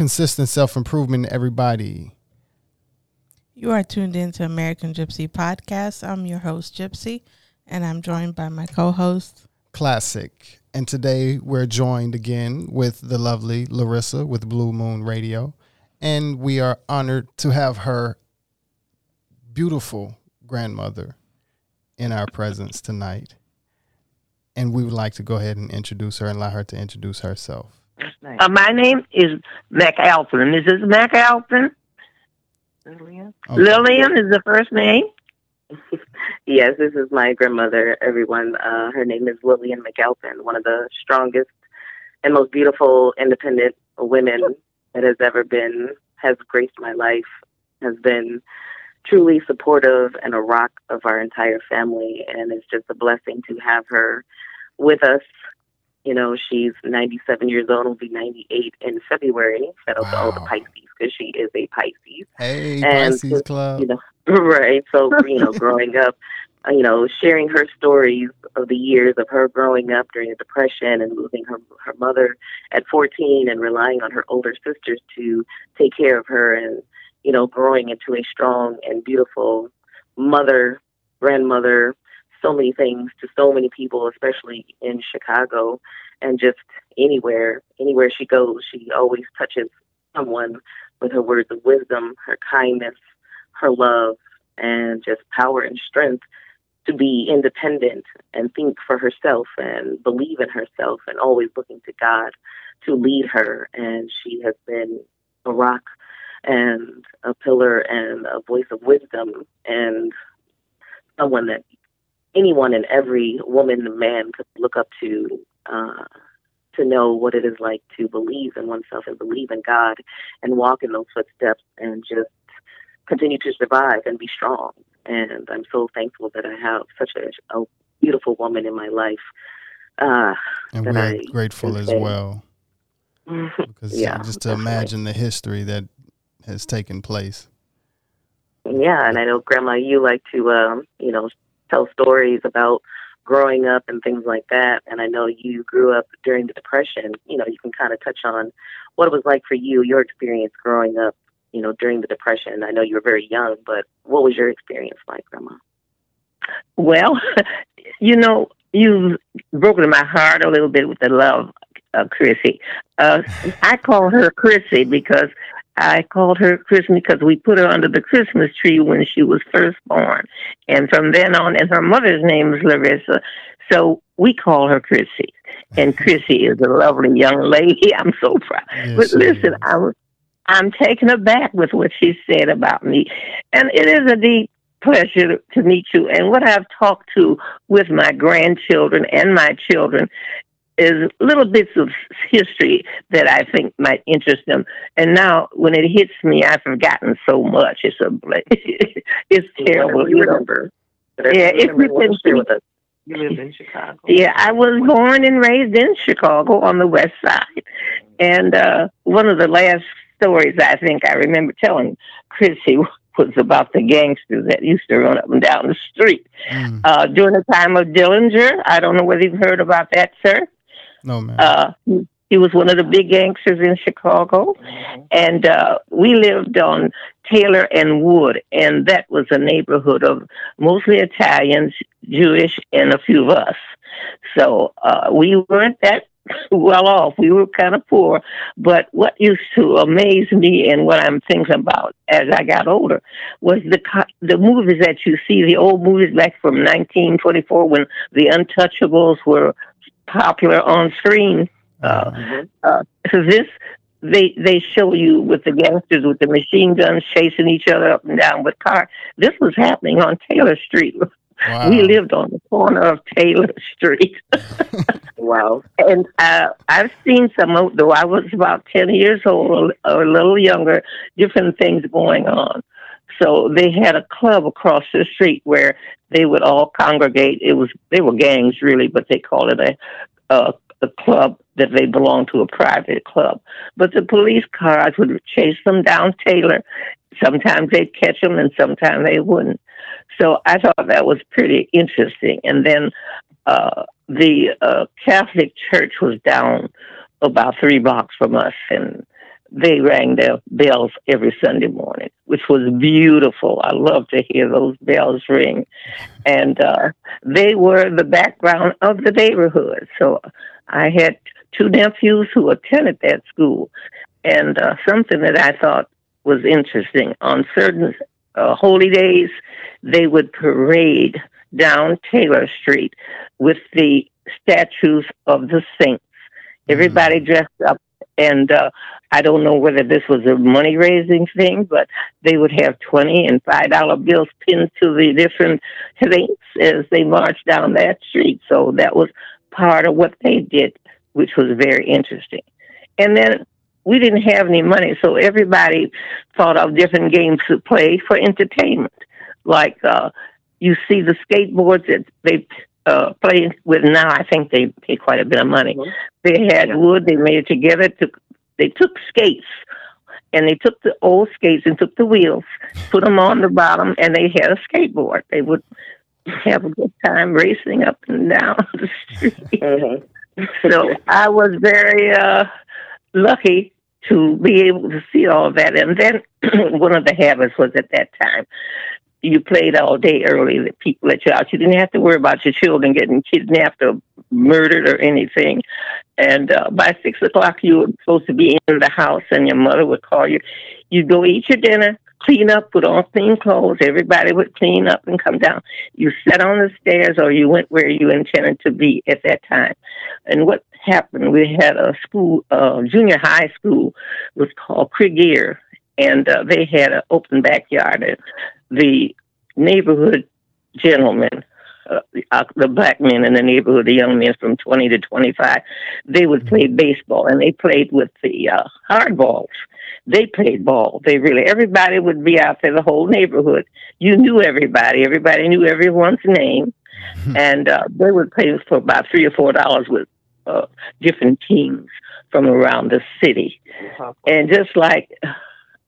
consistent self improvement, everybody. You are tuned in to American Gypsy Podcast. I'm your host, Gypsy, and I'm joined by my co host, Classic. And today we're joined again with the lovely Larissa with Blue Moon Radio. And we are honored to have her beautiful grandmother in our presence tonight. And we would like to go ahead and introduce her and allow her to introduce herself. Uh, my name is McAlpin. Mrs. McAlpin. Lillian? Okay. Lillian is the first name. Yes, this is my grandmother, everyone. Uh, her name is Lillian McAlpin, one of the strongest and most beautiful independent women that has ever been, has graced my life, has been truly supportive and a rock of our entire family. And it's just a blessing to have her with us. You know, she's 97 years old, will be 98 in February. Shout out to all the Wow. Pisces because she is a Pisces. Hey, And Pisces Club. you know, right. So, you know, growing up, uh, you know, sharing her stories of the years of her growing up during the Depression and losing her her mother at 14 and relying on her older sisters to take care of her and, you know, growing into a strong and beautiful mother, grandmother, so many things to so many people, especially in Chicago and just anywhere, anywhere she goes, she always touches someone with her words of wisdom, her kindness, her love, and just power and strength to be independent and think for herself and believe in herself and always looking to God to lead her. And she has been a rock and a pillar and a voice of wisdom and someone that anyone and every woman and man could look up to uh, to know what it is like to believe in oneself and believe in God and walk in those footsteps and just continue to survive and be strong. And I'm so thankful that I have such a, a beautiful woman in my life. Uh, and we're I grateful as well. Because Yeah, just to imagine the history that has taken place. Yeah, and I know, Grandma, you like to, um, you know, tell stories about growing up and things like that. And I know you grew up during the Depression. You know, you can kind of touch on what it was like for you, your experience growing up, you know, during the Depression. I know you were very young, but what was your experience like, Grandma? Well, you know, you've broken my heart a little bit with the love of Chrissy. Uh, I call her Chrissy because I called her Chrissy because we put her under the Christmas tree when she was first born. And from then on, and her mother's name is Larissa. So we call her Chrissy. And Chrissy is a lovely young lady. I'm so proud. Yes, but listen. I'm I'm taken aback with what she said about me, and it is a deep pleasure to meet you. And what I've talked to with my grandchildren and my children is little bits of history that I think might interest them. And now, when it hits me, I've forgotten so much. It's a bla- it's terrible. You you remember. Yeah, you if remember, you can share with us. You live in Chicago. Yeah, I was born and raised in Chicago on the west side. And uh, one of the last stories I think I remember telling Chrissy was about the gangsters that used to run up and down the street. Mm, Uh, during the time of Dillinger, I don't know whether you've heard about that, sir. No, man. Uh, he- he was one of the big gangsters in Chicago. And uh, we lived on Taylor and Wood, and that was a neighborhood of mostly Italians, Jewish, and a few of us. So uh, we weren't that well off. We were kind of poor. But what used to amaze me and what I'm thinking about as I got older was the co- the movies that you see, the old movies back from 1924 when the Untouchables were popular on screen. Uh, Mhm. uh, this they they show you with the gangsters with the machine guns chasing each other up and down with cars. This was happening on Taylor Street. wow. We lived on the corner of Taylor Street, Wow. and uh, I've seen some. of Though I was about ten years old or a little younger, different things going on. So they had a club across the street where they would all congregate. It was they were gangs really, but they called it a a, a club that they belonged to a private club. But the police cars would chase them down Taylor. Sometimes they'd catch them, and sometimes they wouldn't. So I thought that was pretty interesting. And then uh, the uh, Catholic Church was down about three blocks from us, and they rang their bells every Sunday morning, which was beautiful. I love to hear those bells ring. And uh, they were the background of the neighborhood. So I had two nephews who attended that school. And uh, something that I thought was interesting on certain uh, holy days, they would parade down Taylor Street with the statues of the saints. Everybody mm-hmm. dressed up and uh, I don't know whether this was a money raising thing, but they would have twenty and five dollar bills pinned to the different saints as they marched down that street. So that was part of what they did, which was very interesting. And then we didn't have any money, so everybody thought of different games to play for entertainment. Like uh, you see the skateboards that they uh, play with now. I think they pay quite a bit of money. Mm-hmm. They had yeah. wood. They made it together. Took they took skates and they took the old skates and took the wheels, put them on the bottom, and they had a skateboard. They would have a good time racing up and down the street. Mm-hmm. so I was very uh, lucky to be able to see all that. And then one of the habits was at that time you played all day early that people let you out. You didn't have to worry about your children getting kidnapped or murdered or anything. And uh, by six o'clock, you were supposed to be in the house, and your mother would call you. You'd go eat your dinner, clean up, put on clean clothes. Everybody would clean up and come down. You sat on the stairs, or you went where you intended to be at that time. And what happened? We had a school, uh, junior high school, was called Craigier, and uh, they had an open backyard. And the neighborhood gentlemen, uh, uh, the black men in the neighborhood, the young men from 20 to 25, they would play mm-hmm. baseball and they played with the uh, hardballs. They played ball. They really, everybody would be out there, the whole neighborhood. You knew everybody. Everybody knew everyone's name. And uh, they would play for about three or four dollars with uh, different teams from around the city. And just like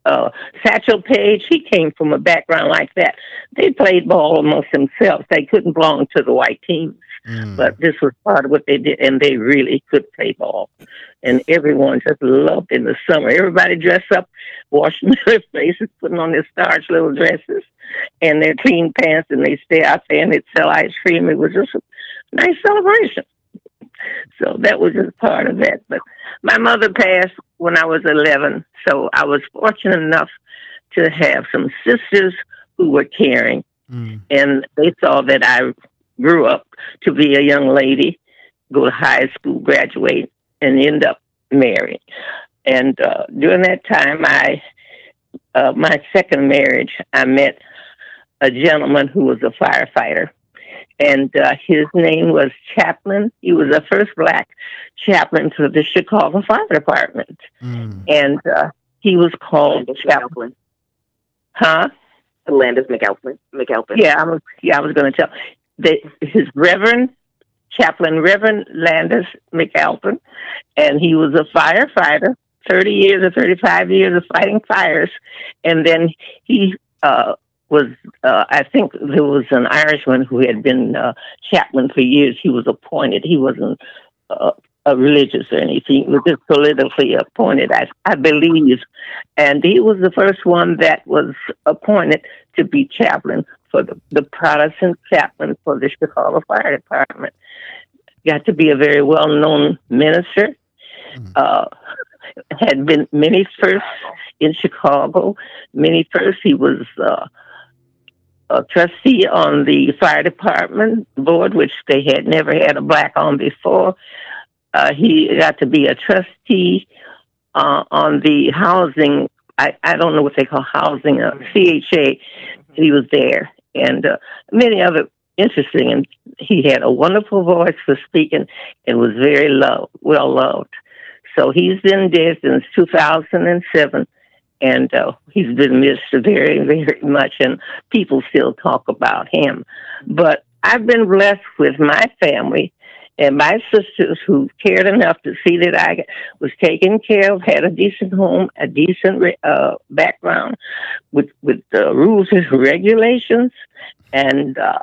uh, Satchel Paige, he came from a background like that. They played ball amongst themselves. They couldn't belong to the white teams, mm. but this was part of what they did, and they really could play ball. And everyone just loved in the summer. Everybody dressed up, washing their faces, putting on their starched little dresses and their clean pants, and they stay out there and they'd sell ice cream. It was just a nice celebration. So that was just part of that. But my mother passed when I was 11, so I was fortunate enough to have some sisters who were caring, mm. and they saw that I grew up to be a young lady, go to high school, graduate, and end up married. And uh, during that time, I uh, my second marriage, I met a gentleman who was a firefighter and uh, his name was Chaplain. He was the first black chaplain for the Chicago Fire Department, mm. and uh, he was called Chaplain. Huh? Landis McAlpin. McAlpin. Yeah, I was. Yeah, I was going to tell. That his Reverend Chaplain Reverend Landis McAlpin, and he was a firefighter. Thirty years or thirty-five years of fighting fires, and then he uh, was uh, I think there was an Irishman who had been uh, chaplain for years. He was appointed. He wasn't uh, a religious or anything. He was just politically appointed, I, I believe. And he was the first one that was appointed to be chaplain for the, the Protestant chaplain for the Chicago Fire Department. Got to be a very well known minister. Mm-hmm. Uh, had been many firsts in Chicago. Many firsts. He was uh, a trustee on the fire department board, which they had never had a black on before. Uh, he got to be a trustee uh, on the housing. I, I don't know what they call housing, uh, CHA. He was there, and uh, many other interesting. And he had a wonderful voice for speaking, and was very loved, well loved. So he's been dead since 2007 and uh, he's been missed very, very much, and people still talk about him. But I've been blessed with my family and my sisters who cared enough to see that I was taken care of, had a decent home, a decent uh, background with with uh, rules and regulations, and uh,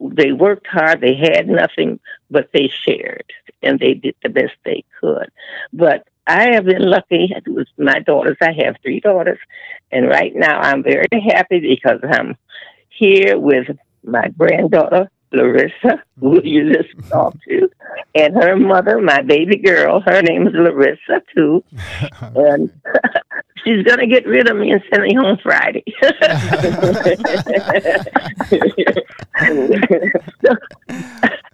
they worked hard. They had nothing, but they shared, and they did the best they could. But I have been lucky with my daughters. I have three daughters, and right now I'm very happy because I'm here with my granddaughter Larissa, who mm-hmm. you just talked to, and her mother, my baby girl. Her name is Larissa too, and she's gonna get rid of me and send me home Friday.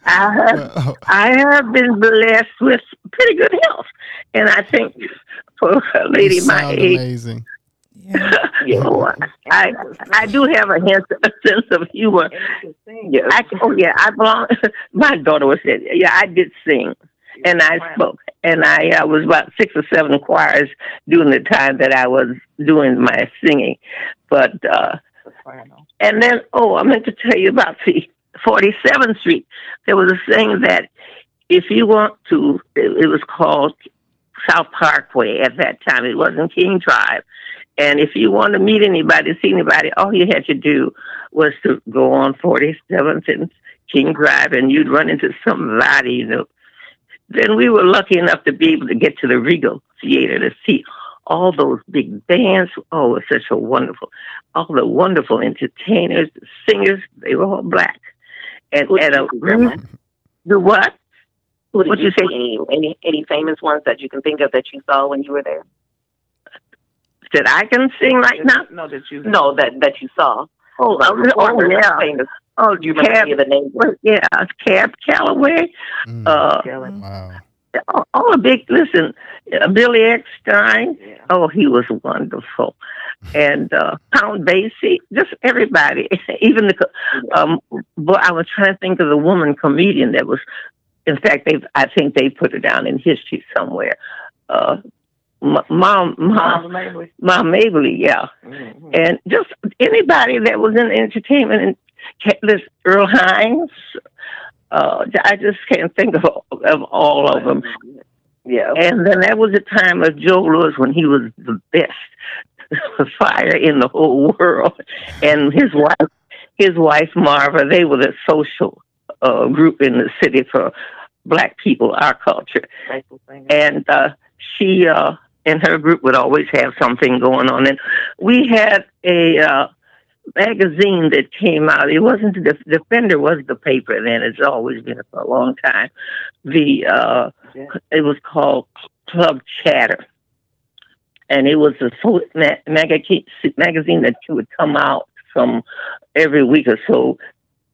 I have, I have been blessed with pretty good health, and I think for a lady You my age, amazing. Yeah. you know, I I do have a, hint, a sense of humor. Yes. I, oh yeah, I belong. My daughter was said, yeah, I did sing, and I spoke, and I uh, was about six or seven choirs during the time that I was doing my singing, but uh, and then oh, I meant to tell you about the Forty Seventh Street. There was a thing that if you want to, it, it was called South Parkway at that time. It wasn't King Drive. And if you want to meet anybody, see anybody, all you had to do was to go on 47th and King Drive, and you'd run into somebody, you know. Then we were lucky enough to be able to get to the Regal Theater to see all those big bands. Oh, it was such a wonderful, all the wonderful entertainers, the singers, they were all black. And at a, the what? Who did What'd you you say? Any, any any famous ones that you can think of that you saw when you were there? That I can sing right now? No, that you no that that you saw. Oh, Like oh, oh yeah. Famous. Oh, Do you remember Cab, any of the names? well, yeah, Cab Calloway. Mm. Uh, wow. all, all the big, listen, uh, Billy Eckstine. Yeah. Oh, he was wonderful. And uh, Count Basie, just everybody, even the, co- um, but I was trying to think of the woman comedian that was, in fact, they, I think they put it down in history somewhere. Uh, Mom, Mom, Mom Mabley, yeah. Mhm. and just anybody that was in entertainment and this Earl Hines. Uh, I just can't think of, of all of them. Yeah. And then that was the time of Joe Louis when he was the best fire in the whole world, and his wife, his wife Marva, they were the social uh, group in the city for black people, our culture and uh, she uh, and her group would always have something going on. And we had a uh, magazine that came out. It wasn't the Defender was the paper then. It's always been for a long time. The uh, Yeah. it was called Club Chatter, and it was a magazine magazine that would come out from every week or so.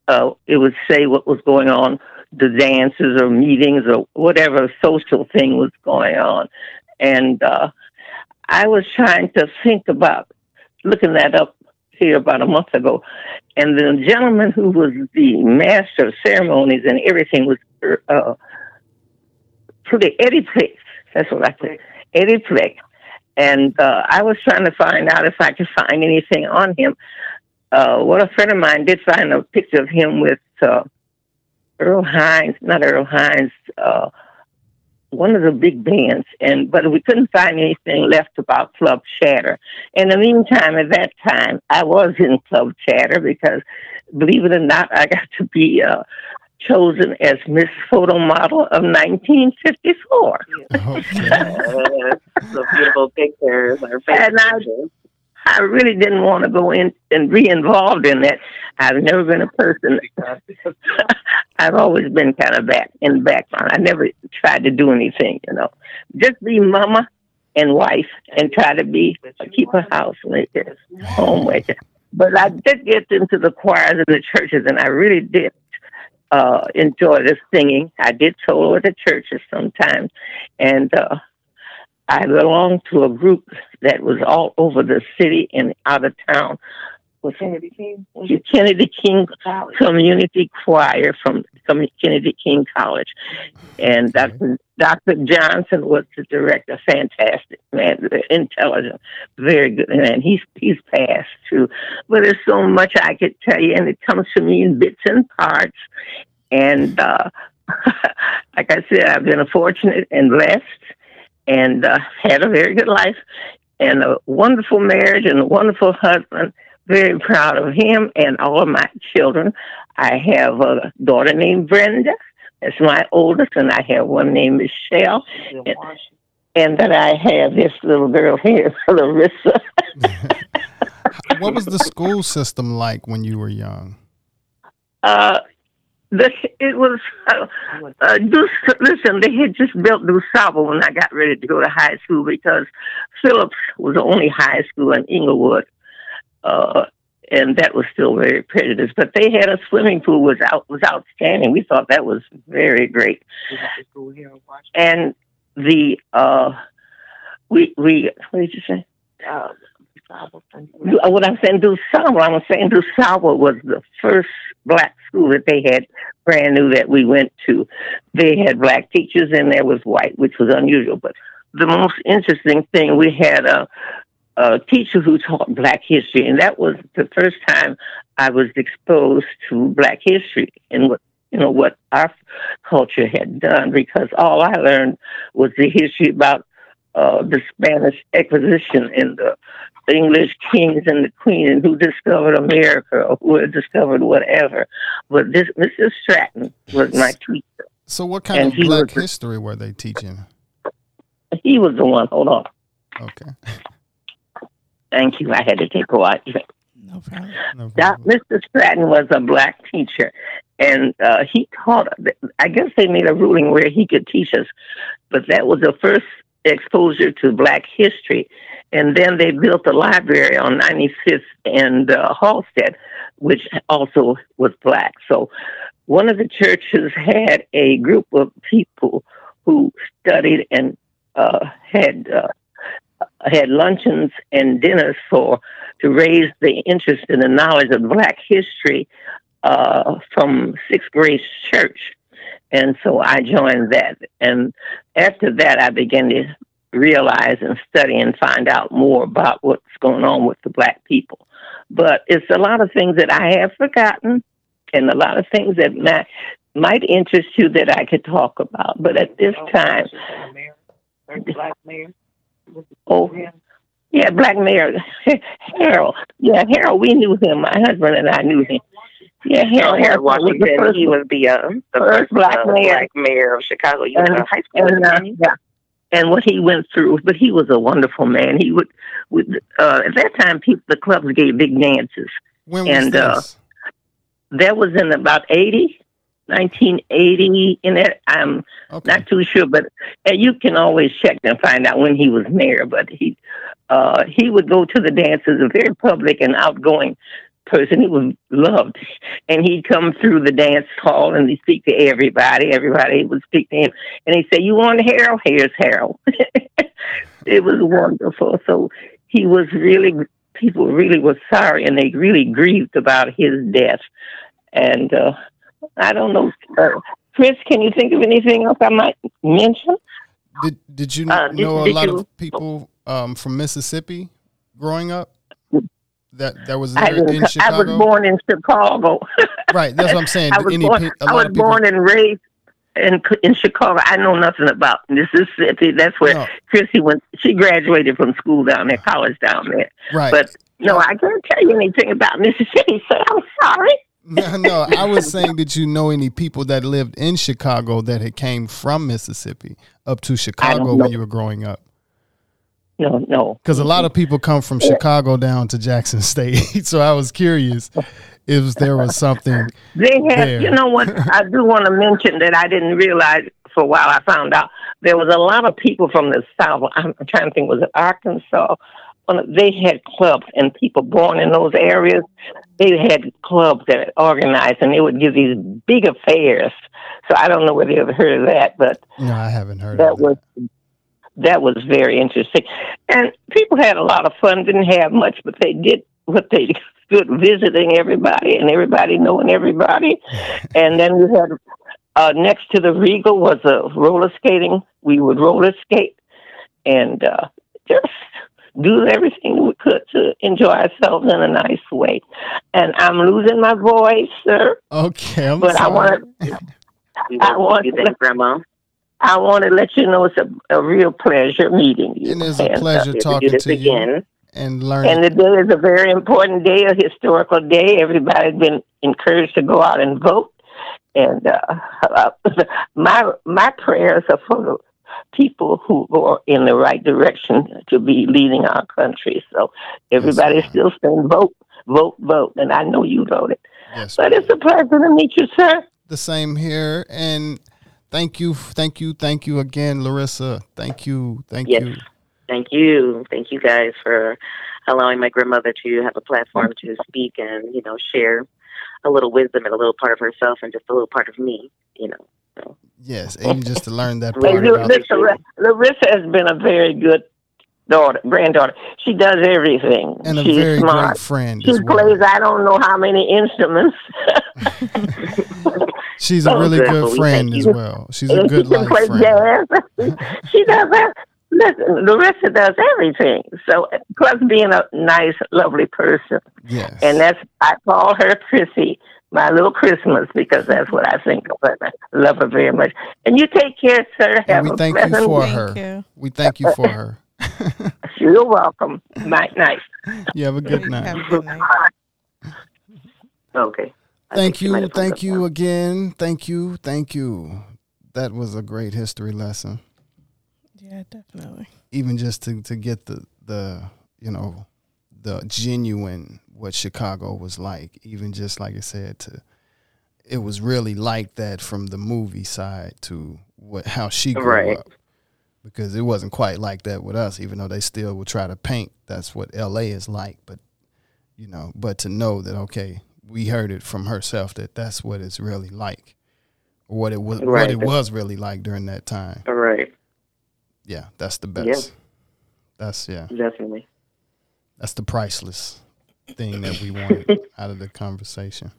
Uh, it would say what was going on the dances or meetings or whatever social thing was going on. And uh, I was trying to think about looking that up here about a month ago. And the gentleman who was the master of ceremonies and everything was uh, pretty Eddie Flick. That's what I said. Eddie Flick. And uh, I was trying to find out if I could find anything on him. Uh, well, a friend of mine did find a picture of him with uh, Earl Hines, not Earl Hines, uh, one of the big bands, and but we couldn't find anything left about Club Chatter. In the meantime, at that time, I was in Club Chatter because, believe it or not, I got to be uh, chosen as Miss Photo Model of 1954. Okay. Uh, so beautiful pictures. Our And I- pictures. I really didn't want to go in and be involved in that. I've never been a person. I've always been kind of back in the background. I never tried to do anything, you know. Just be mama and wife and try to be keep a house maker, homemaker. But I did get into the choirs and the churches, and I really did uh, enjoy the singing. I did solo at the churches sometimes, and uh, I belonged to a group that was all over the city and out of town. Was Kennedy King. the Kennedy King Community Choir from from Kennedy King College, and Dr. Dr. Johnson was the director. Fantastic man, intelligent, very good man. He's he's passed too, but there's so much I could tell you, and it comes to me in bits and parts. And uh, like I said, I've been fortunate and blessed, and uh, had a very good life, and a wonderful marriage, and a wonderful husband very proud of him and all of my children. I have a daughter named Brenda. That's my oldest, and I have one named Michelle. and that I have this little girl here, Larissa. what was the school system like when you were young? Uh, the, it was uh, uh, Deuce, listen. They had just built DuSable when I got ready to go to high school because Phillips was the only high school in Englewood, uh, and that was still very prejudiced. But they had a swimming pool was out was outstanding. We thought that was very great. And the uh, we we what did you say? Uh, what I'm saying, DuSable. I'm saying DuSable was the first black school that they had brand new that we went to. They had black teachers and there was white, which was unusual. But the most interesting thing, we had a, a teacher who taught black history, and that was the first time I was exposed to black history and what you know what our culture had done. Because all I learned was the history about uh, the Spanish Inquisition and the English kings and the queen and who discovered America or who had discovered whatever. But this Mr. Stratton was my teacher. So what kind and of black history were they teaching? He was the one. Hold on. Okay. Thank you. I had to take a while. No problem. No problem. Mr. Stratton was a black teacher, and uh, he taught. I guess they made a ruling where he could teach us, but that was the first exposure to black history. And then they built a library on 95th and uh, Halsted, which also was black. So one of the churches had a group of people who studied and uh, had uh, had luncheons and dinners for to raise the interest in the knowledge of Black history uh, from Sixth grade Church. And so I joined that. And after that, I began to realize and study and find out more about what's going on with the black people. But it's a lot of things that I have forgotten and a lot of things that might, might interest you that I could talk about. But at this oh, time, black mayor. Oh, yeah, Black Mayor Harold. Yeah, Harold. We knew him. My husband and I knew him. Yeah, Harold, Harold Washington. Was first, he was the, uh, the first black, uh, mayor. black mayor of Chicago. You and, high school. And, uh, yeah, and what he went through. But he was a wonderful man. He would, would uh, at that time, people the clubs gave big dances. When was and, uh, this? Uh, that was in about 80, 1980. In that, I'm okay. not too sure, but uh, you can always check and find out when he was mayor. But he, uh, he would go to the dances, a very public and outgoing person. He was loved. And he'd come through the dance hall and he'd speak to everybody. Everybody would speak to him. And he'd say, You want Harold? Here's Harold. it was wonderful. So he was really, people really were sorry and they really grieved about his death. And uh, I don't know. Uh, Chris, can you think of anything else I might mention? Did Did you uh, did, know a lot you, of people um, from Mississippi growing up? That that was there in Chicago? I was born in Chicago. right, that's what I'm saying. I was Any, born, I was born and raised in in Chicago. I know nothing about Mississippi. That's where no. Chrissy went. She graduated from school down there, college down there. Right. But no, I can't tell you anything about Mississippi. So I'm sorry. no, no, I was saying, did you know any people that lived in Chicago that had came from Mississippi up to Chicago when you were growing up? No, no. Because a lot of people come from. Chicago down to Jackson State, so I was curious if there was something. They had, there. you know what? I do want to mention that I didn't realize for a while. I found out there was a lot of people from the South. I'm trying to think, was it Arkansas? They had clubs, and people born in those areas, they had clubs that organized, and they would give these big affairs. So I don't know whether you ever heard of that, but no, I haven't heard. Of that was that was very interesting. And people had a lot of fun, didn't have much, but they did what they could visiting everybody and everybody knowing everybody. and then we had uh, next to the Regal was a roller skating. We would roller skate and uh, just do everything we could to enjoy ourselves in a nice way. And I'm losing my voice, sir. Okay, I'm but sorry. I want. I want You think, Grandma. I want to let you know it's a, a real pleasure meeting you. It's a pleasure uh, talking to, to you and learning. And the day is a very important day, a historical day. Everybody's been encouraged to go out and vote. And uh, my my prayers are for the people who go in the right direction to be leading our country. So everybody's ma'am. still saying vote, vote, vote, and I know you voted. Yes, But it's a pleasure to meet you, sir. the same here. And thank you, thank you, thank you again, Larissa. Thank you, thank Yes. you. Thank you. Thank you guys for allowing my grandmother to have a platform to speak and, you know, share a little wisdom and a little part of herself and just a little part of me, you know. So Yes, and just to learn that part listen, Larissa has been a very good daughter, granddaughter. She does everything. and a She's very smart. great friend She as well. plays I don't know how many instruments. She's a Oh, really good. good friend as well. She's a good she can life play friend. jazz. she does that. Listen, Larissa does everything. So plus being a nice, lovely person. Yes. And that's I call her Chrissy, my little Christmas, because that's what I think of her. I love her very much. And you take care, sir. And Have we a thank you for week. her. Thank you. We thank you for her. You're welcome. Night night. You have a good Have a good night. okay. I Thank think she might you, thank you now. again. Thank you, thank you. That was a great history lesson. Yeah, definitely. Even just to, to get the the you know the genuine what Chicago was like. Even just like I said, to it was really like that from the movie side to what how she grew Right. up. Because it wasn't quite like that with us, even though they still would try to paint that's what LA is like. But you know, but to know that okay, we heard it from herself that that's what it's really like, what it was, what it was really like during that time. All right. Yeah, that's the best. Yeah. That's yeah, Definitely. that's the priceless thing that we wanted out of the conversation.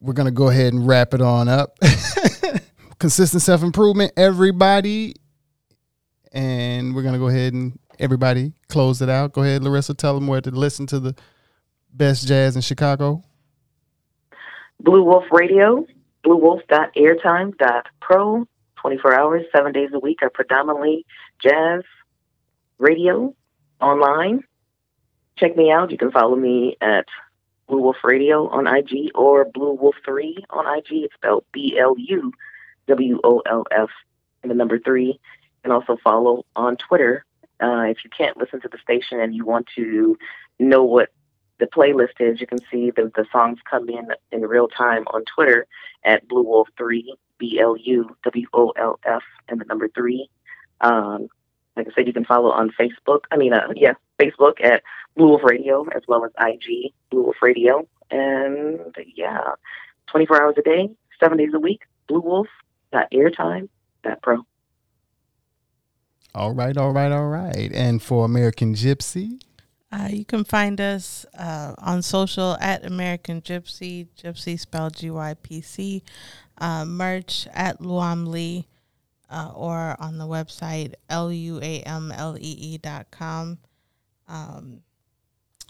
We're gonna go ahead and wrap it on up. Consistent self improvement, everybody, and we're gonna go ahead and everybody close it out. Go ahead, Larissa. Tell them where to listen to the best jazz in Chicago. Blue Wolf Radio, bluewolf.airtime.pro, 24 hours, seven days a week are predominantly jazz radio online. Check me out. You can follow me at Blue Wolf Radio on IG or Blue Wolf 3 on IG. It's spelled B L U W O L F and the number 3. You can also follow on Twitter. Uh, if you can't listen to the station and you want to know what the playlist is, you can see the, the songs come in in real time on Twitter at Blue Wolf 3, B L U W O L F, and the number 3. Um, like I said, you can follow on Facebook. I mean, uh, yeah, Facebook at Blue Wolf Radio as well as IG Blue Wolf Radio. And yeah, 24 hours a day, seven days a week, Blue Wolf. Airtime. Pro. All right, all right, all right. And for American Gypsy, Uh, you can find us uh, on social at American Gypsy, Gypsy spelled G Y P C, uh, merch at Luam Lee, uh, or on the website L U A M L E E dot com. Um,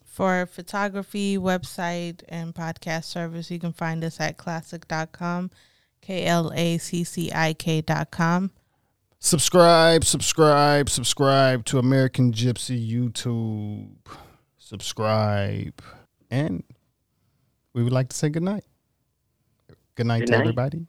for photography, website, and podcast service, you can find us at classic.com, K L A C C I K dot com. Subscribe, subscribe, subscribe to American Gypsy YouTube. Subscribe. And we would like to say good night. Good night to everybody.